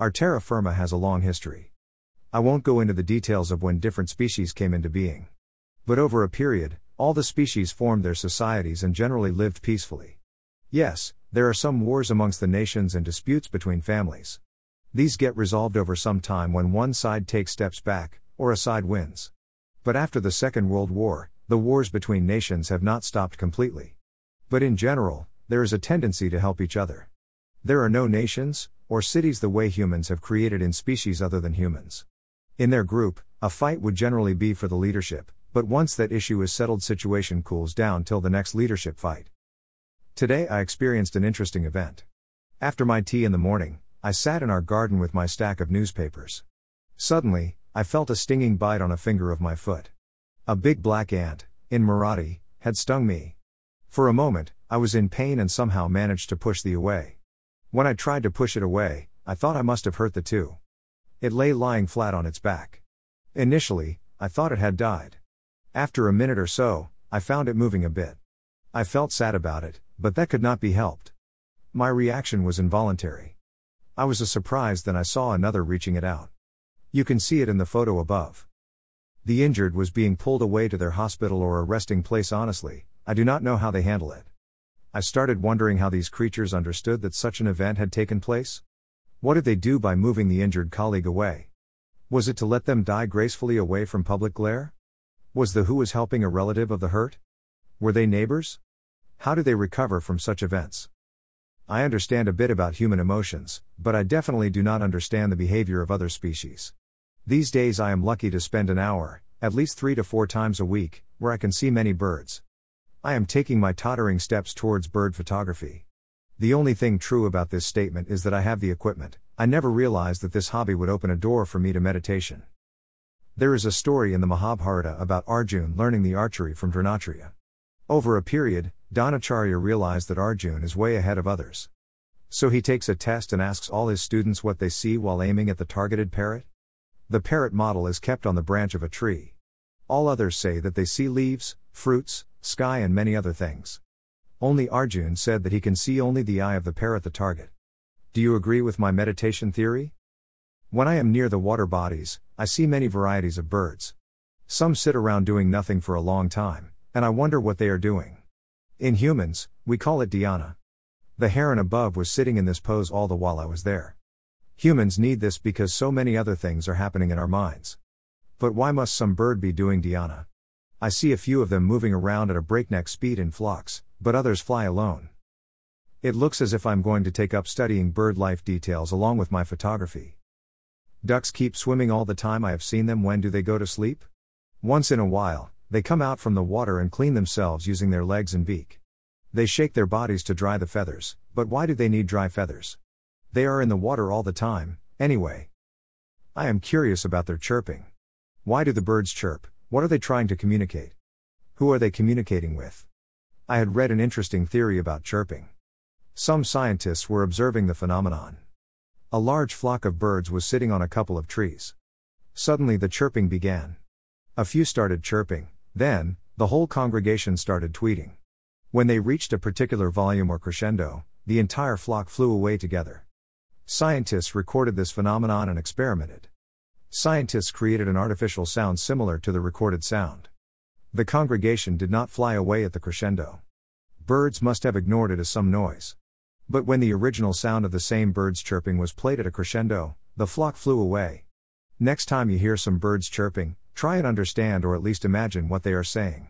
Our terra firma has a long history. I won't go into the details of when different species came into being. But over a period, all the species formed their societies and generally lived peacefully. Yes, there are some wars amongst the nations and disputes between families. These get resolved over some time when one side takes steps back, or a side wins. But after the Second World War, the wars between nations have not stopped completely. But in general, there is a tendency to help each other. There are no nations, or cities the way humans have created in species other than humans. In their group, a fight would generally be for the leadership, but once that issue is settled, situation cools down till the next leadership fight. Today I experienced an interesting event. After my tea in the morning, I sat in our garden with my stack of newspapers. Suddenly, I felt a stinging bite on a finger of my foot. A big black ant, in Marathi, had stung me. For a moment, I was in pain and somehow managed to push the away. When I tried to push it away, I thought I must have hurt the two. It lay lying flat on its back. Initially, I thought it had died. After a minute or so, I found it moving a bit. I felt sad about it, but that could not be helped. My reaction was involuntary. I was as surprised then I saw another reaching it out. You can see it in the photo above. The injured was being pulled away to their hospital or a resting place honestly, I do not know how they handle it. I started wondering how these creatures understood that such an event had taken place. What did they do by moving the injured colleague away? Was it to let them die gracefully away from public glare? Was the who was helping a relative of the hurt? Were they neighbors? How do they recover from such events? I understand a bit about human emotions, but I definitely do not understand the behavior of other species. These days I am lucky to spend an hour, at least three to four times a week, where I can see many birds. I am taking my tottering steps towards bird photography. The only thing true about this statement is that I have the equipment. I never realized that this hobby would open a door for me to meditation. There is a story in the Mahabharata about Arjun learning the archery from Dronacharya. Over a period, Dronacharya realized that Arjun is way ahead of others. So he takes a test and asks all his students what they see while aiming at the targeted parrot. The parrot model is kept on the branch of a tree. All others say that they see leaves, fruits, sky, and many other things. Only Arjun said that he can see only the eye of the parrot, at the target. Do you agree with my meditation theory? When I am near the water bodies, I see many varieties of birds. Some sit around doing nothing for a long time, and I wonder what they are doing. In humans, we call it dhyana. The heron above was sitting in this pose all the while I was there. Humans need this because so many other things are happening in our minds. But why must some bird be doing dhyana? I see a few of them moving around at a breakneck speed in flocks, but others fly alone. It looks as if I'm going to take up studying bird life details along with my photography. Ducks keep swimming all the time. I have seen them. When do they go to sleep? Once in a while, they come out from the water and clean themselves using their legs and beak. They shake their bodies to dry the feathers, but why do they need dry feathers? They are in the water all the time, anyway. I am curious about their chirping. Why do the birds chirp? What are they trying to communicate? Who are they communicating with? I had read an interesting theory about chirping. Some scientists were observing the phenomenon. A large flock of birds was sitting on a couple of trees. Suddenly the chirping began. A few started chirping, then, the whole congregation started tweeting. When they reached a particular volume or crescendo, the entire flock flew away together. Scientists recorded this phenomenon and experimented. Scientists created an artificial sound similar to the recorded sound. The congregation did not fly away at the crescendo. Birds must have ignored it as some noise. But when the original sound of the same birds chirping was played at a crescendo, the flock flew away. Next time you hear some birds chirping, Try and understand or at least imagine what they are saying.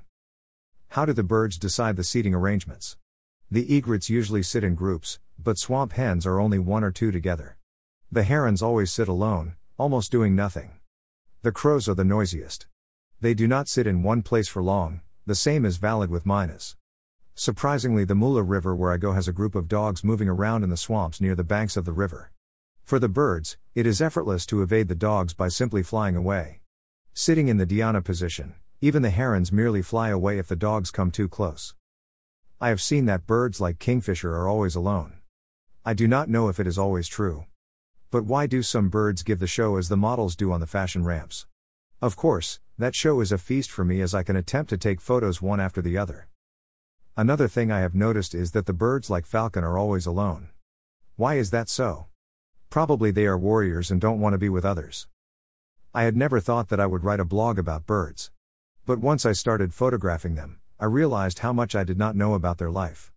How do the birds decide the seating arrangements? The egrets usually sit in groups, but swamp hens are only one or two together. The herons always sit alone, almost doing nothing. The crows are the noisiest. They do not sit in one place for long, the same is valid with mynas. Surprisingly, the Mula River where I go has a group of dogs moving around in the swamps near the banks of the river. For the birds, it is effortless to evade the dogs by simply flying away. Sitting in the dhyana position, even the herons merely fly away if the dogs come too close. I have seen that birds like kingfisher are always alone. I do not know if it is always true. But why do some birds give the show as the models do on the fashion ramps? Of course, that show is a feast for me as I can attempt to take photos one after the other. Another thing I have noticed is that the birds like falcon are always alone. Why is that so? Probably they are warriors and don't want to be with others. I had never thought that I would write a blog about birds. But once I started photographing them, I realized how much I did not know about their life.